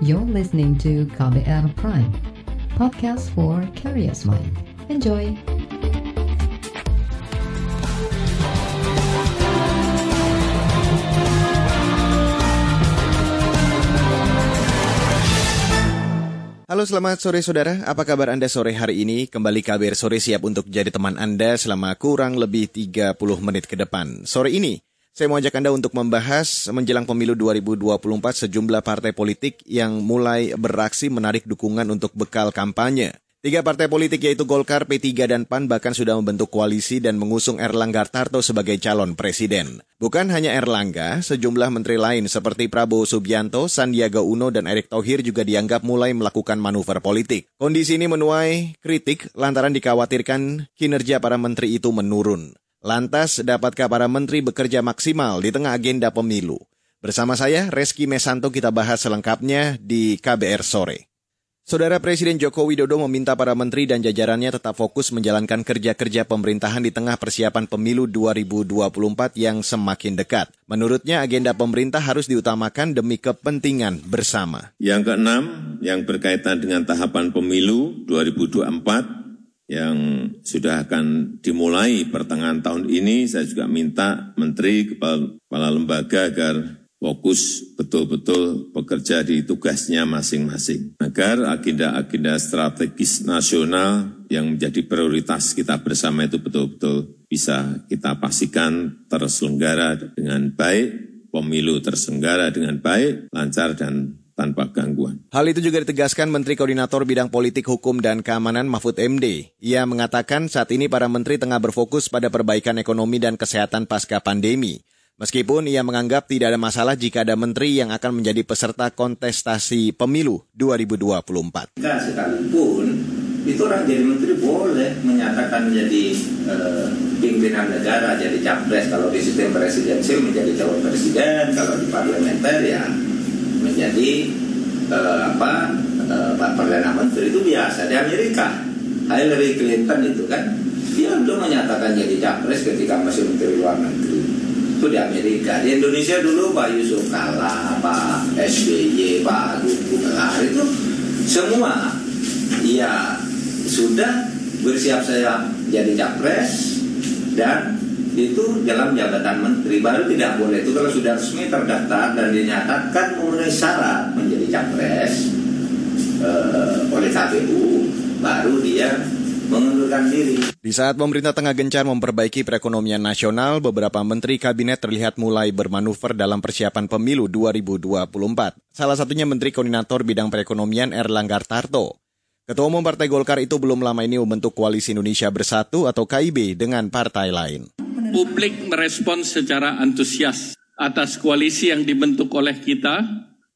You're listening to KBR Prime, podcast for curious mind. Enjoy! Halo selamat sore saudara, apa kabar Anda sore hari ini? Kembali KBR Sore siap untuk jadi teman Anda selama kurang lebih 30 menit ke depan. Sore ini, saya mau ajak Anda untuk membahas menjelang pemilu 2024 sejumlah partai politik yang mulai beraksi menarik dukungan untuk bekal kampanye. Tiga partai politik yaitu Golkar, P3, dan PAN bahkan sudah membentuk koalisi dan mengusung Erlangga Tarto sebagai calon presiden. Bukan hanya Erlangga, sejumlah menteri lain seperti Prabowo Subianto, Sandiaga Uno, dan Erick Thohir juga dianggap mulai melakukan manuver politik. Kondisi ini menuai kritik lantaran dikhawatirkan kinerja para menteri itu menurun. Lantas, dapatkah para menteri bekerja maksimal di tengah agenda pemilu? Bersama saya, Reski Mesanto, kita bahas selengkapnya di KBR Sore. Saudara Presiden Joko Widodo meminta para menteri dan jajarannya tetap fokus menjalankan kerja-kerja pemerintahan di tengah persiapan pemilu 2024 yang semakin dekat. Menurutnya agenda pemerintah harus diutamakan demi kepentingan bersama. Yang keenam, yang berkaitan dengan tahapan pemilu 2024 yang sudah akan dimulai pertengahan tahun ini, saya juga minta menteri, kepala, kepala lembaga agar fokus betul-betul bekerja di tugasnya masing-masing. Agar agenda-agenda strategis nasional yang menjadi prioritas kita bersama itu betul-betul bisa kita pastikan terselenggara dengan baik, pemilu terselenggara dengan baik, lancar dan tanpa gangguan. Hal itu juga ditegaskan Menteri Koordinator Bidang Politik, Hukum, dan Keamanan Mahfud MD. Ia mengatakan saat ini para menteri tengah berfokus pada perbaikan ekonomi dan kesehatan pasca pandemi. Meskipun ia menganggap tidak ada masalah jika ada menteri yang akan menjadi peserta kontestasi pemilu 2024. Enggak sekalipun itu orang jadi menteri boleh menyatakan menjadi uh, pimpinan negara, jadi capres kalau di sistem presidensil menjadi calon presiden, kalau di parlementer ya menjadi uh, apa uh, perdana menteri itu biasa di Amerika. Hillary Clinton itu kan dia belum menyatakan jadi capres ketika masih menteri luar negeri itu di Amerika. Di Indonesia dulu Pak Yusuf Kala, Pak SBY, Pak Agung itu semua ya sudah bersiap saya jadi capres dan itu dalam jabatan menteri baru tidak boleh itu kalau sudah resmi terdaftar dan dinyatakan memenuhi syarat menjadi capres uh, oleh KPU baru dia mengundurkan diri. Di saat pemerintah tengah gencar memperbaiki perekonomian nasional, beberapa menteri kabinet terlihat mulai bermanuver dalam persiapan pemilu 2024. Salah satunya Menteri Koordinator Bidang Perekonomian Erlangga Tarto. Ketua Umum Partai Golkar itu belum lama ini membentuk Koalisi Indonesia Bersatu atau KIB dengan partai lain. Publik merespon secara antusias atas koalisi yang dibentuk oleh kita,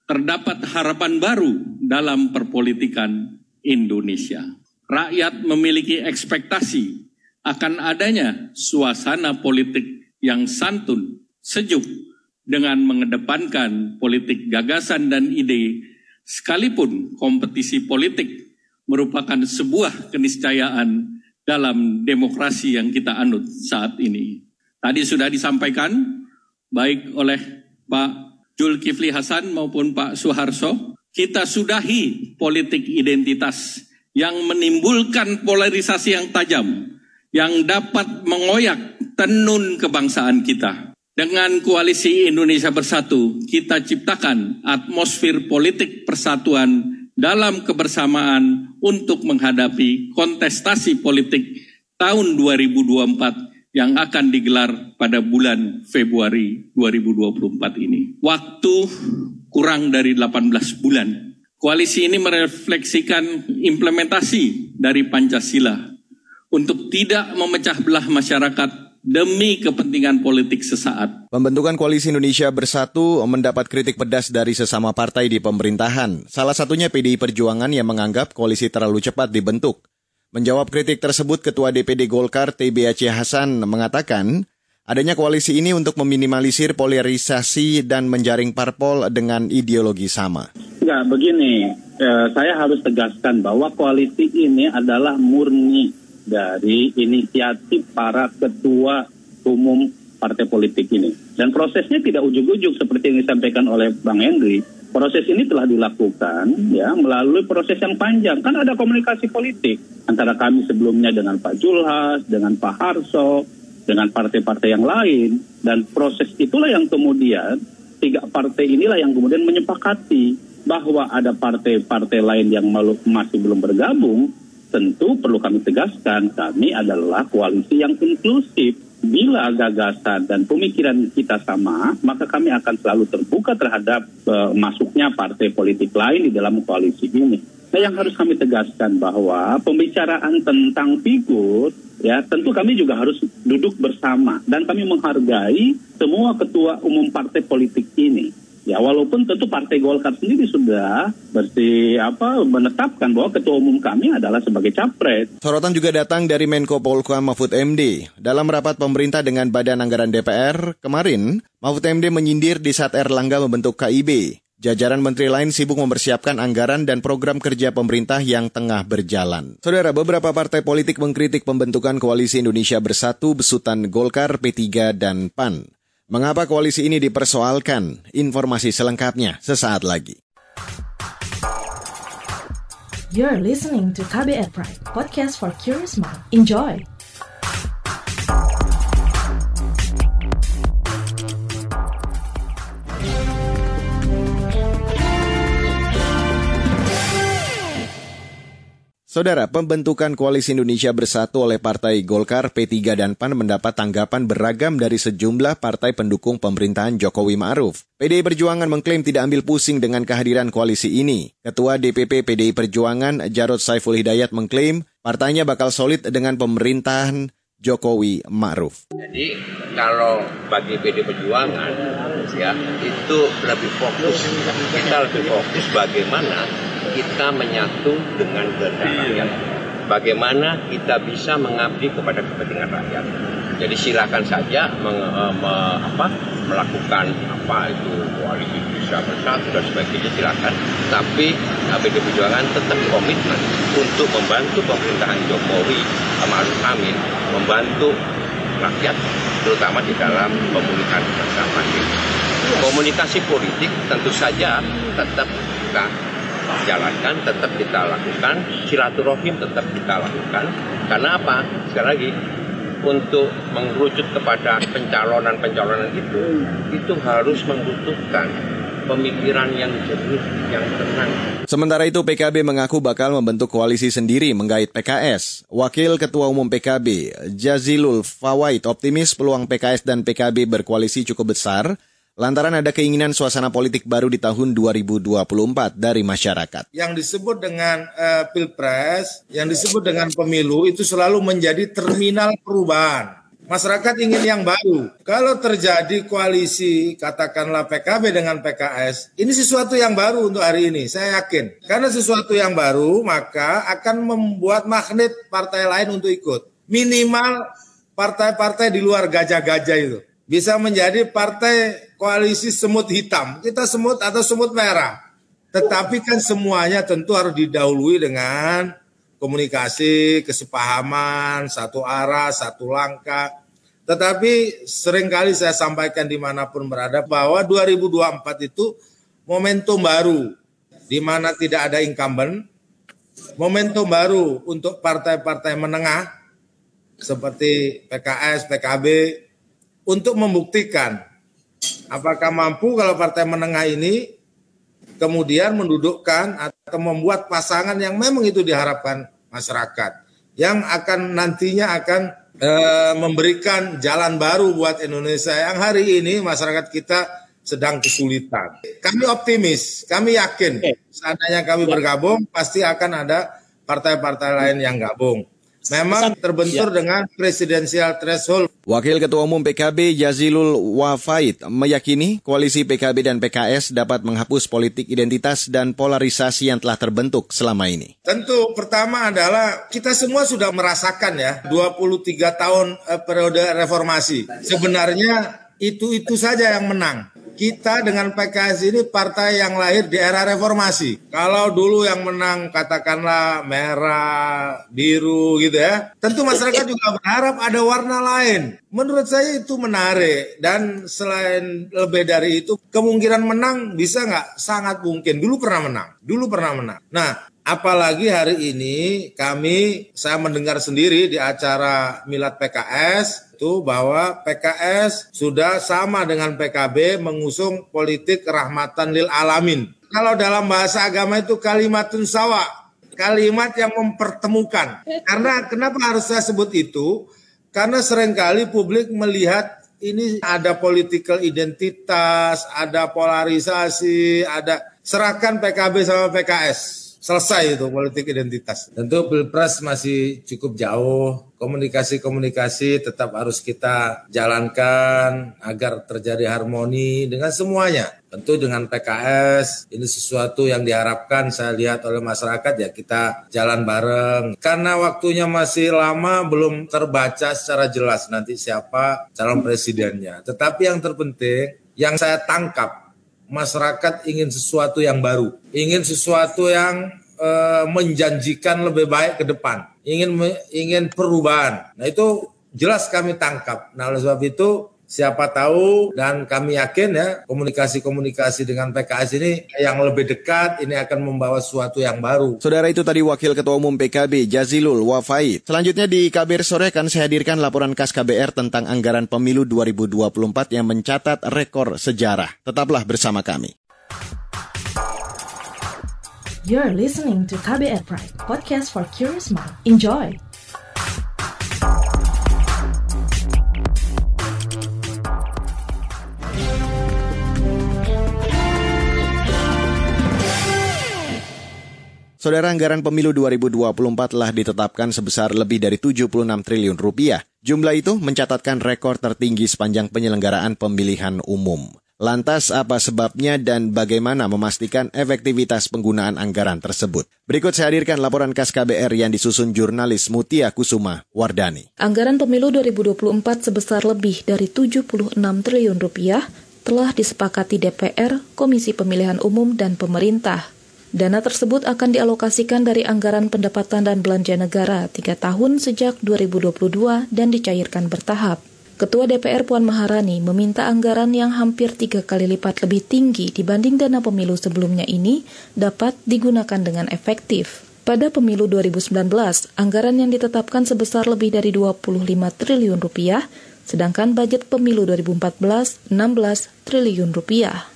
terdapat harapan baru dalam perpolitikan Indonesia. Rakyat memiliki ekspektasi akan adanya suasana politik yang santun, sejuk, dengan mengedepankan politik gagasan dan ide, sekalipun kompetisi politik merupakan sebuah keniscayaan dalam demokrasi yang kita anut saat ini. Tadi sudah disampaikan, baik oleh Pak Julkifli Hasan maupun Pak Suharso, kita sudahi politik identitas yang menimbulkan polarisasi yang tajam yang dapat mengoyak tenun kebangsaan kita. Dengan koalisi Indonesia Bersatu, kita ciptakan atmosfer politik persatuan dalam kebersamaan untuk menghadapi kontestasi politik tahun 2024 yang akan digelar pada bulan Februari 2024 ini. Waktu kurang dari 18 bulan Koalisi ini merefleksikan implementasi dari Pancasila untuk tidak memecah belah masyarakat demi kepentingan politik sesaat. Pembentukan Koalisi Indonesia Bersatu mendapat kritik pedas dari sesama partai di pemerintahan. Salah satunya PDI Perjuangan yang menganggap koalisi terlalu cepat dibentuk. Menjawab kritik tersebut, Ketua DPD Golkar TB Aceh Hasan mengatakan, adanya koalisi ini untuk meminimalisir polarisasi dan menjaring parpol dengan ideologi sama. Enggak, begini, eh, saya harus tegaskan bahwa koalisi ini adalah murni dari inisiatif para ketua umum partai politik ini. Dan prosesnya tidak ujuk-ujuk seperti yang disampaikan oleh Bang Henry. Proses ini telah dilakukan ya melalui proses yang panjang. Kan ada komunikasi politik antara kami sebelumnya dengan Pak Julhas, dengan Pak Harso, dengan partai-partai yang lain dan proses itulah yang kemudian tiga partai inilah yang kemudian menyepakati bahwa ada partai-partai lain yang masih belum bergabung tentu perlu kami tegaskan kami adalah koalisi yang inklusif. Bila gagasan dan pemikiran kita sama, maka kami akan selalu terbuka terhadap uh, masuknya partai politik lain di dalam koalisi ini. Nah, yang harus kami tegaskan bahwa pembicaraan tentang figur, ya tentu kami juga harus duduk bersama. Dan kami menghargai semua ketua umum partai politik ini Ya walaupun tentu Partai Golkar sendiri sudah bersi apa menetapkan bahwa ketua umum kami adalah sebagai capres. Sorotan juga datang dari Menko Polhukam Mahfud MD. Dalam rapat pemerintah dengan Badan Anggaran DPR kemarin, Mahfud MD menyindir di saat Erlangga membentuk KIB. Jajaran menteri lain sibuk mempersiapkan anggaran dan program kerja pemerintah yang tengah berjalan. Saudara, beberapa partai politik mengkritik pembentukan Koalisi Indonesia Bersatu besutan Golkar, P3, dan PAN. Mengapa koalisi ini dipersoalkan? Informasi selengkapnya sesaat lagi. You're listening to KBR Pride, podcast for curious mind. Enjoy! Saudara, pembentukan Koalisi Indonesia Bersatu oleh Partai Golkar, P3, dan PAN mendapat tanggapan beragam dari sejumlah partai pendukung pemerintahan Jokowi Ma'ruf. PDI Perjuangan mengklaim tidak ambil pusing dengan kehadiran koalisi ini. Ketua DPP PDI Perjuangan, Jarod Saiful Hidayat mengklaim partainya bakal solid dengan pemerintahan Jokowi Ma'ruf. Jadi kalau bagi PD Perjuangan ya itu lebih fokus kita lebih fokus bagaimana kita menyatu dengan kehendak rakyat. Bagaimana kita bisa mengabdi kepada kepentingan rakyat. Jadi silakan saja meng, uh, me, apa, melakukan apa itu koalisi bisa bersatu dan sebagainya silakan. Tapi PD Perjuangan tetap komitmen untuk membantu pemerintahan Jokowi Maruf Amin membantu rakyat terutama di dalam pemulihan bersama ini. Komunikasi politik tentu saja tetap kita jalankan, tetap kita lakukan, silaturahim tetap kita lakukan. Karena apa? Sekali lagi, untuk mengerucut kepada pencalonan-pencalonan itu, itu harus membutuhkan pemikiran yang jernih, yang tenang. Sementara itu PKB mengaku bakal membentuk koalisi sendiri menggait PKS. Wakil Ketua Umum PKB, Jazilul Fawait, optimis peluang PKS dan PKB berkoalisi cukup besar lantaran ada keinginan suasana politik baru di tahun 2024 dari masyarakat. Yang disebut dengan uh, pilpres, yang disebut dengan pemilu itu selalu menjadi terminal perubahan. Masyarakat ingin yang baru. Kalau terjadi koalisi, katakanlah PKB dengan PKS, ini sesuatu yang baru untuk hari ini, saya yakin. Karena sesuatu yang baru, maka akan membuat magnet partai lain untuk ikut. Minimal partai-partai di luar gajah-gajah itu bisa menjadi partai koalisi semut hitam. Kita semut atau semut merah. Tetapi kan semuanya tentu harus didahului dengan komunikasi, kesepahaman, satu arah, satu langkah. Tetapi sering kali saya sampaikan di mana pun berada bahwa 2024 itu momentum baru di mana tidak ada incumbent, momentum baru untuk partai-partai menengah seperti PKS, PKB, untuk membuktikan apakah mampu kalau partai menengah ini kemudian mendudukkan atau membuat pasangan yang memang itu diharapkan masyarakat yang akan nantinya akan e, memberikan jalan baru buat Indonesia yang hari ini masyarakat kita sedang kesulitan. Kami optimis, kami yakin seandainya kami bergabung pasti akan ada partai-partai lain yang gabung. Memang terbentur ya. dengan presidensial threshold. Wakil Ketua Umum PKB Yazilul Wafait meyakini koalisi PKB dan PKS dapat menghapus politik identitas dan polarisasi yang telah terbentuk selama ini. Tentu pertama adalah kita semua sudah merasakan ya 23 tahun eh, periode reformasi. Sebenarnya itu-itu saja yang menang. Kita dengan PKS ini partai yang lahir di era reformasi. Kalau dulu yang menang katakanlah merah, biru gitu ya. Tentu masyarakat juga berharap ada warna lain. Menurut saya itu menarik dan selain lebih dari itu kemungkinan menang bisa nggak? Sangat mungkin. Dulu pernah menang. Dulu pernah menang. Nah, Apalagi hari ini kami saya mendengar sendiri di acara Milad PKS itu bahwa PKS sudah sama dengan PKB mengusung politik rahmatan lil alamin. Kalau dalam bahasa agama itu kalimatun sawa, kalimat yang mempertemukan. Karena kenapa harus saya sebut itu? Karena sering kali publik melihat ini ada political identitas, ada polarisasi, ada serahkan PKB sama PKS selesai itu politik identitas. Tentu Pilpres masih cukup jauh, komunikasi-komunikasi tetap harus kita jalankan agar terjadi harmoni dengan semuanya. Tentu dengan PKS ini sesuatu yang diharapkan saya lihat oleh masyarakat ya kita jalan bareng. Karena waktunya masih lama belum terbaca secara jelas nanti siapa calon presidennya. Tetapi yang terpenting yang saya tangkap masyarakat ingin sesuatu yang baru, ingin sesuatu yang uh, menjanjikan lebih baik ke depan, ingin ingin perubahan. Nah itu jelas kami tangkap. Nah oleh sebab itu siapa tahu dan kami yakin ya komunikasi-komunikasi dengan PKS ini yang lebih dekat ini akan membawa sesuatu yang baru. Saudara itu tadi Wakil Ketua Umum PKB Jazilul Wafai. Selanjutnya di KBR Sore akan saya hadirkan laporan khas KBR tentang anggaran pemilu 2024 yang mencatat rekor sejarah. Tetaplah bersama kami. You're listening to KBR Pride, podcast for curious mind. Enjoy! Saudara anggaran pemilu 2024 telah ditetapkan sebesar lebih dari 76 triliun rupiah. Jumlah itu mencatatkan rekor tertinggi sepanjang penyelenggaraan pemilihan umum. Lantas apa sebabnya dan bagaimana memastikan efektivitas penggunaan anggaran tersebut? Berikut saya hadirkan laporan khas KBR yang disusun jurnalis Mutia Kusuma Wardani. Anggaran pemilu 2024 sebesar lebih dari 76 triliun rupiah telah disepakati DPR, Komisi Pemilihan Umum, dan pemerintah. Dana tersebut akan dialokasikan dari anggaran pendapatan dan belanja negara tiga tahun sejak 2022 dan dicairkan bertahap. Ketua DPR Puan Maharani meminta anggaran yang hampir tiga kali lipat lebih tinggi dibanding dana pemilu sebelumnya ini dapat digunakan dengan efektif. Pada pemilu 2019, anggaran yang ditetapkan sebesar lebih dari 25 triliun rupiah, sedangkan budget pemilu 2014 16 triliun rupiah.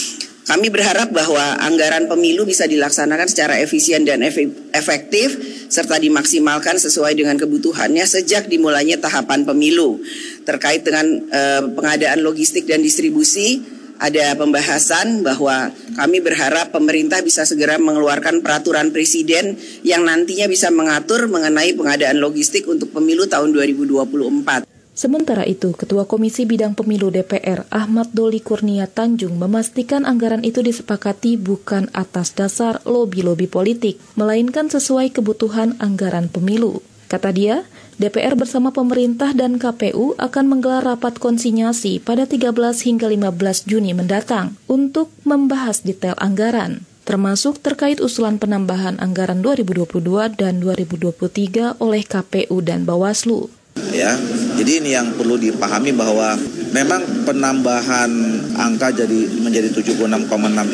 Kami berharap bahwa anggaran pemilu bisa dilaksanakan secara efisien dan efektif serta dimaksimalkan sesuai dengan kebutuhannya sejak dimulainya tahapan pemilu. Terkait dengan eh, pengadaan logistik dan distribusi, ada pembahasan bahwa kami berharap pemerintah bisa segera mengeluarkan peraturan presiden yang nantinya bisa mengatur mengenai pengadaan logistik untuk pemilu tahun 2024. Sementara itu, Ketua Komisi Bidang Pemilu DPR Ahmad Doli Kurnia Tanjung memastikan anggaran itu disepakati bukan atas dasar lobi-lobi politik, melainkan sesuai kebutuhan anggaran pemilu. Kata dia, DPR bersama pemerintah dan KPU akan menggelar rapat konsinyasi pada 13 hingga 15 Juni mendatang untuk membahas detail anggaran termasuk terkait usulan penambahan anggaran 2022 dan 2023 oleh KPU dan Bawaslu ya. Jadi ini yang perlu dipahami bahwa memang penambahan angka jadi menjadi 76,6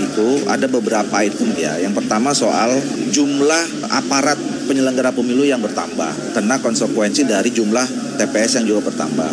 itu ada beberapa item ya. Yang pertama soal jumlah aparat penyelenggara pemilu yang bertambah karena konsekuensi dari jumlah TPS yang juga bertambah.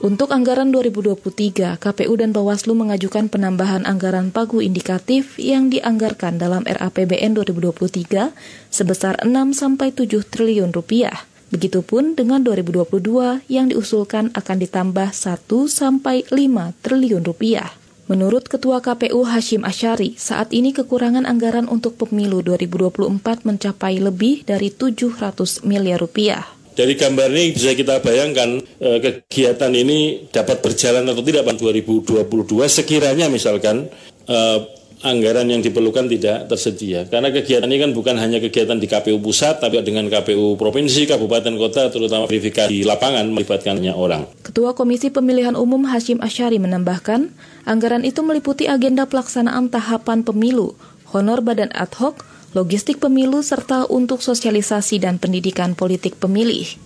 Untuk anggaran 2023, KPU dan Bawaslu mengajukan penambahan anggaran pagu indikatif yang dianggarkan dalam RAPBN 2023 sebesar 6 sampai 7 triliun rupiah. Begitupun dengan 2022 yang diusulkan akan ditambah 1 sampai 5 triliun rupiah. Menurut Ketua KPU Hashim Asyari, saat ini kekurangan anggaran untuk pemilu 2024 mencapai lebih dari 700 miliar rupiah. Dari gambar ini bisa kita bayangkan eh, kegiatan ini dapat berjalan atau tidak pada 2022 sekiranya misalkan eh, anggaran yang diperlukan tidak tersedia. Karena kegiatan ini kan bukan hanya kegiatan di KPU pusat, tapi dengan KPU provinsi, kabupaten, kota, terutama verifikasi lapangan melibatkan banyak orang. Ketua Komisi Pemilihan Umum Hashim Asyari menambahkan, anggaran itu meliputi agenda pelaksanaan tahapan pemilu, honor badan ad hoc, logistik pemilu, serta untuk sosialisasi dan pendidikan politik pemilih.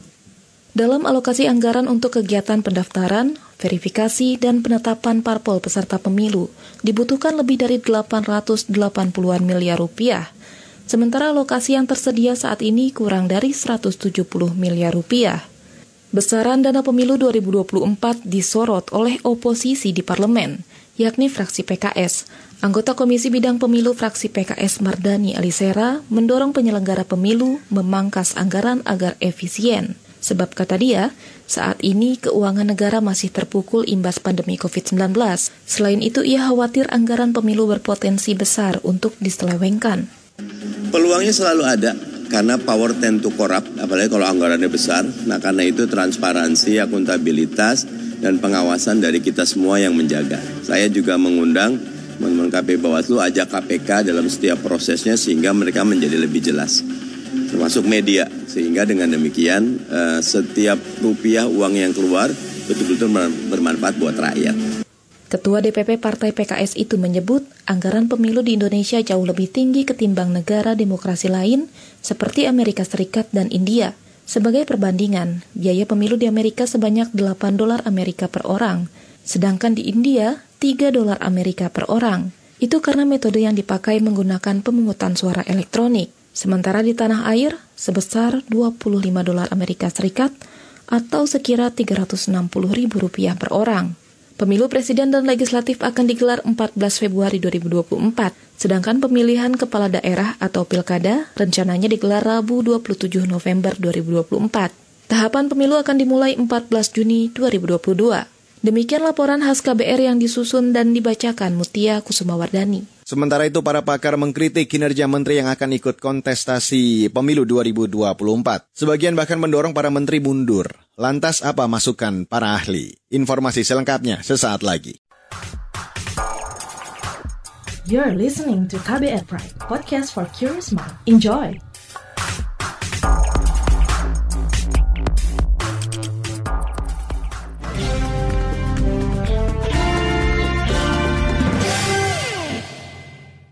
Dalam alokasi anggaran untuk kegiatan pendaftaran, verifikasi, dan penetapan parpol peserta pemilu, dibutuhkan lebih dari 880-an miliar rupiah. Sementara alokasi yang tersedia saat ini kurang dari 170 miliar rupiah. Besaran dana pemilu 2024 disorot oleh oposisi di parlemen, yakni fraksi PKS. Anggota Komisi Bidang Pemilu fraksi PKS Mardani Alisera mendorong penyelenggara pemilu memangkas anggaran agar efisien. Sebab kata dia, saat ini keuangan negara masih terpukul imbas pandemi COVID-19. Selain itu, ia khawatir anggaran pemilu berpotensi besar untuk diselewengkan. Peluangnya selalu ada karena power tend to corrupt, apalagi kalau anggarannya besar. Nah karena itu transparansi, akuntabilitas, dan pengawasan dari kita semua yang menjaga. Saya juga mengundang teman-teman KPU Bawaslu ajak KPK dalam setiap prosesnya sehingga mereka menjadi lebih jelas termasuk media sehingga dengan demikian uh, setiap rupiah uang yang keluar betul-betul bermanfaat buat rakyat. Ketua DPP Partai PKS itu menyebut anggaran pemilu di Indonesia jauh lebih tinggi ketimbang negara demokrasi lain seperti Amerika Serikat dan India. Sebagai perbandingan, biaya pemilu di Amerika sebanyak 8 dolar Amerika per orang, sedangkan di India 3 dolar Amerika per orang. Itu karena metode yang dipakai menggunakan pemungutan suara elektronik. Sementara di tanah air sebesar 25 dolar Amerika Serikat atau sekira 360 ribu rupiah per orang. Pemilu presiden dan legislatif akan digelar 14 Februari 2024, sedangkan pemilihan kepala daerah atau pilkada rencananya digelar Rabu 27 November 2024. Tahapan pemilu akan dimulai 14 Juni 2022. Demikian laporan khas KBR yang disusun dan dibacakan Mutia Kusumawardani. Sementara itu para pakar mengkritik kinerja menteri yang akan ikut kontestasi pemilu 2024. Sebagian bahkan mendorong para menteri mundur. Lantas apa masukan para ahli? Informasi selengkapnya sesaat lagi. You're listening to KBR Pride, podcast for curious mind. Enjoy!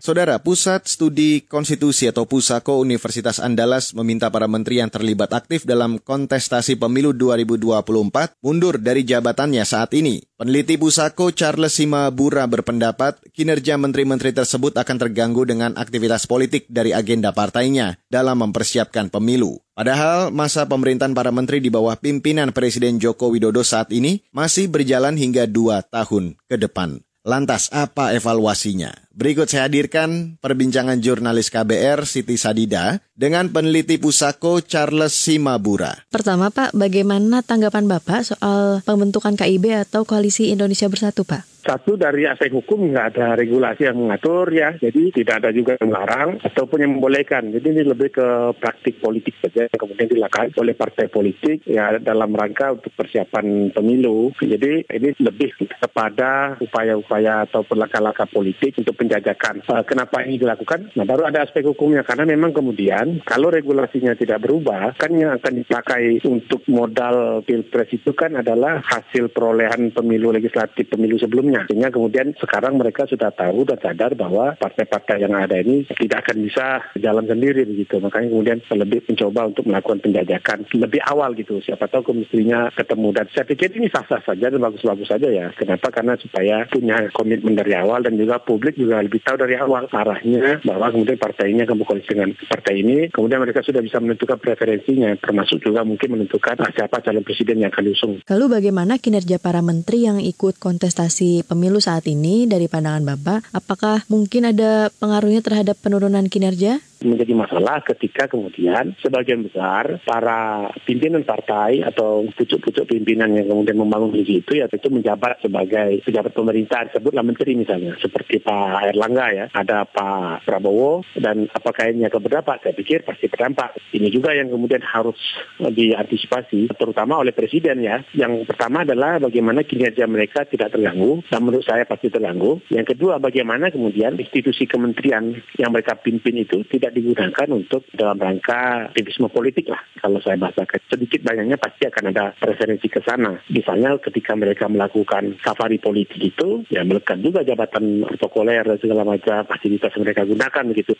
Saudara, Pusat Studi Konstitusi atau Pusako Universitas Andalas meminta para menteri yang terlibat aktif dalam kontestasi pemilu 2024 mundur dari jabatannya saat ini. Peneliti Pusako Charles Simabura berpendapat kinerja menteri-menteri tersebut akan terganggu dengan aktivitas politik dari agenda partainya dalam mempersiapkan pemilu. Padahal masa pemerintahan para menteri di bawah pimpinan Presiden Joko Widodo saat ini masih berjalan hingga dua tahun ke depan. Lantas apa evaluasinya? Berikut saya hadirkan perbincangan jurnalis KBR Siti Sadida dengan peneliti Pusako Charles Simabura. Pertama Pak, bagaimana tanggapan Bapak soal pembentukan KIB atau Koalisi Indonesia Bersatu Pak? Satu dari aspek hukum nggak ada regulasi yang mengatur ya, jadi tidak ada juga yang melarang ataupun yang membolehkan. Jadi ini lebih ke praktik politik saja yang kemudian dilakukan oleh partai politik ya dalam rangka untuk persiapan pemilu. Jadi ini lebih kepada upaya-upaya atau langkah-langkah politik untuk penjajakan. Uh, kenapa ini dilakukan? Nah baru ada aspek hukumnya karena memang kemudian kalau regulasinya tidak berubah kan yang akan dipakai untuk modal pilpres itu kan adalah hasil perolehan pemilu legislatif pemilu sebelumnya sebelumnya. Sehingga kemudian sekarang mereka sudah tahu dan sadar bahwa partai-partai yang ada ini tidak akan bisa jalan sendiri begitu. Makanya kemudian lebih mencoba untuk melakukan penjajakan lebih awal gitu. Siapa tahu kemudiannya ketemu dan saya pikir ini sah-sah saja dan bagus-bagus saja ya. Kenapa? Karena supaya punya komitmen dari awal dan juga publik juga lebih tahu dari awal arahnya bahwa kemudian partai ini akan berkoalisi dengan partai ini. Kemudian mereka sudah bisa menentukan preferensinya termasuk juga mungkin menentukan siapa calon presiden yang akan diusung. Lalu bagaimana kinerja para menteri yang ikut kontestasi pemilu saat ini dari pandangan Bapak, apakah mungkin ada pengaruhnya terhadap penurunan kinerja? Menjadi masalah ketika kemudian sebagian besar para pimpinan partai atau pucuk-pucuk pimpinan yang kemudian membangun visi itu ya tentu menjabat sebagai pejabat pemerintah sebutlah menteri misalnya. Seperti Pak Erlangga ya. Ada Pak Prabowo dan apakah ini akan berdampak? Saya pikir pasti berdampak. Ini juga yang kemudian harus diantisipasi terutama oleh presiden ya. Yang pertama adalah bagaimana kinerja mereka tidak terganggu dan menurut saya pasti terganggu. Yang kedua bagaimana kemudian institusi kementerian yang mereka pimpin itu tidak digunakan untuk dalam rangka aktivisme politik lah kalau saya bahasakan. Sedikit banyaknya pasti akan ada preferensi ke sana. Misalnya ketika mereka melakukan safari politik itu ya melekat juga jabatan protokoler dan segala macam fasilitas mereka gunakan begitu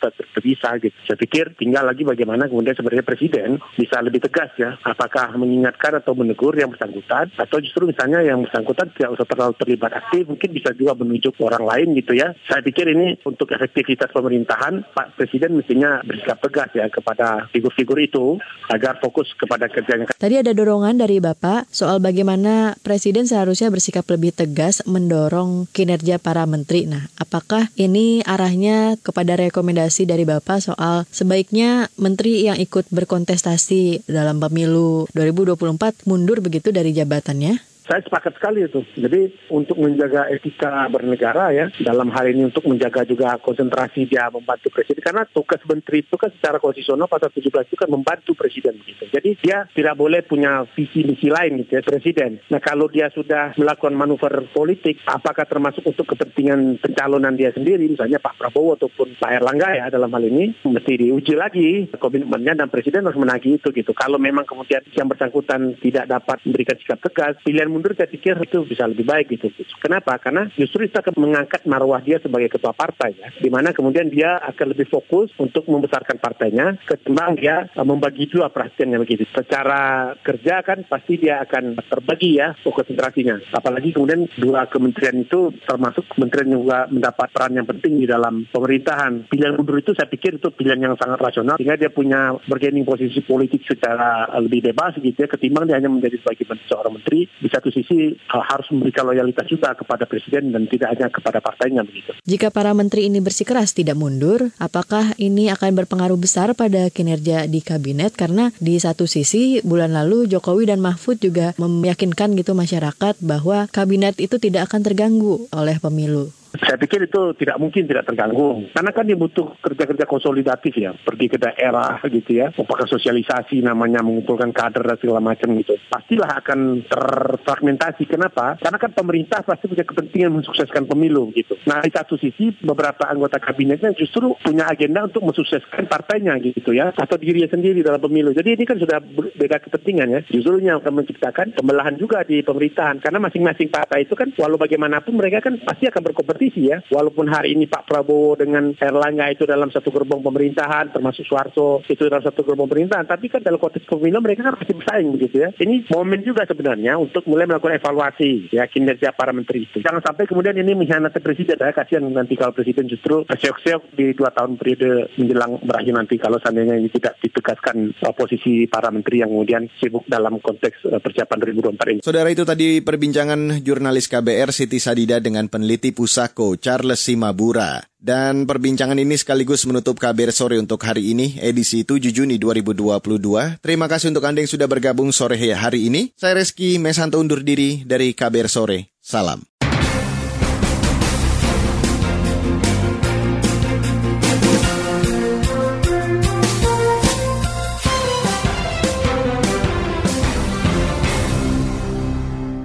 bisa gitu. Saya pikir tinggal lagi bagaimana kemudian sebenarnya presiden bisa lebih tegas ya apakah mengingatkan atau menegur yang bersangkutan atau justru misalnya yang bersangkutan tidak usah terlalu terlibat aktif mungkin bisa juga menunjuk orang lain gitu ya. Saya pikir ini untuk efektivitas pemerintahan Pak Presiden mestinya bersikap tegas ya kepada figur-figur itu agar fokus kepada kerjanya. Tadi ada dorongan dari Bapak soal bagaimana Presiden seharusnya bersikap lebih tegas mendorong kinerja para menteri. Nah, apakah ini arahnya kepada rekomendasi dari Bapak soal sebaiknya menteri yang ikut berkontestasi dalam pemilu 2024 mundur begitu dari jabatannya? Saya sepakat sekali itu. Jadi untuk menjaga etika bernegara ya, dalam hal ini untuk menjaga juga konsentrasi dia membantu presiden. Karena tugas menteri itu kan secara konstitusional pasal 17 itu kan membantu presiden gitu. Jadi dia tidak boleh punya visi misi lain gitu ya presiden. Nah kalau dia sudah melakukan manuver politik, apakah termasuk untuk kepentingan pencalonan dia sendiri, misalnya Pak Prabowo ataupun Pak Erlangga ya dalam hal ini, mesti diuji lagi komitmennya dan presiden harus menagih itu gitu. Kalau memang kemudian yang bersangkutan tidak dapat memberikan sikap tegas, pilihan mundur saya pikir itu bisa lebih baik gitu. Kenapa? Karena justru itu akan mengangkat marwah dia sebagai ketua partai ya. Di mana kemudian dia akan lebih fokus untuk membesarkan partainya ketimbang dia uh, membagi dua perhatiannya begitu. Secara kerja kan pasti dia akan terbagi ya konsentrasinya. Apalagi kemudian dua kementerian itu termasuk kementerian juga mendapat peran yang penting di dalam pemerintahan. Pilihan mundur itu saya pikir itu pilihan yang sangat rasional sehingga dia punya bergaining posisi politik secara lebih bebas gitu ya ketimbang dia hanya menjadi sebagai seorang menteri bisa satu sisi harus memberikan loyalitas juga kepada presiden dan tidak hanya kepada partainya begitu. Jika para menteri ini bersikeras tidak mundur, apakah ini akan berpengaruh besar pada kinerja di kabinet? Karena di satu sisi bulan lalu Jokowi dan Mahfud juga meyakinkan gitu masyarakat bahwa kabinet itu tidak akan terganggu oleh pemilu. Saya pikir itu tidak mungkin tidak terganggu. Karena kan dia butuh kerja-kerja konsolidatif ya. Pergi ke daerah gitu ya. Apakah sosialisasi namanya mengumpulkan kader dan segala macam gitu. Pastilah akan terfragmentasi. Kenapa? Karena kan pemerintah pasti punya kepentingan mensukseskan pemilu gitu. Nah di satu sisi beberapa anggota kabinetnya justru punya agenda untuk mensukseskan partainya gitu ya. Atau dirinya sendiri dalam pemilu. Jadi ini kan sudah beda kepentingan ya. Justru yang akan menciptakan pembelahan juga di pemerintahan. Karena masing-masing partai itu kan walau bagaimanapun mereka kan pasti akan berkompetisi ya. Walaupun hari ini Pak Prabowo dengan Erlangga itu dalam satu gerbong pemerintahan, termasuk Soeharto itu dalam satu gerbong pemerintahan, tapi kan dalam konteks pemilu mereka kan masih bersaing begitu ya. Ini momen juga sebenarnya untuk mulai melakukan evaluasi ya kinerja para menteri itu. Jangan sampai kemudian ini mengkhianati presiden. Saya kasihan nanti kalau presiden justru seok-seok di dua tahun periode menjelang berakhir nanti kalau seandainya ini tidak ditegaskan posisi para menteri yang kemudian sibuk dalam konteks uh, persiapan 2024 ini. Saudara itu tadi perbincangan jurnalis KBR Siti Sadida dengan peneliti pusat Sako Charles Simabura. Dan perbincangan ini sekaligus menutup kabar sore untuk hari ini, edisi 7 Juni 2022. Terima kasih untuk Anda yang sudah bergabung sore hari ini. Saya Reski Mesanto undur diri dari kabar sore. Salam.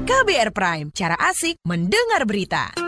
KBR Prime, cara asik mendengar berita.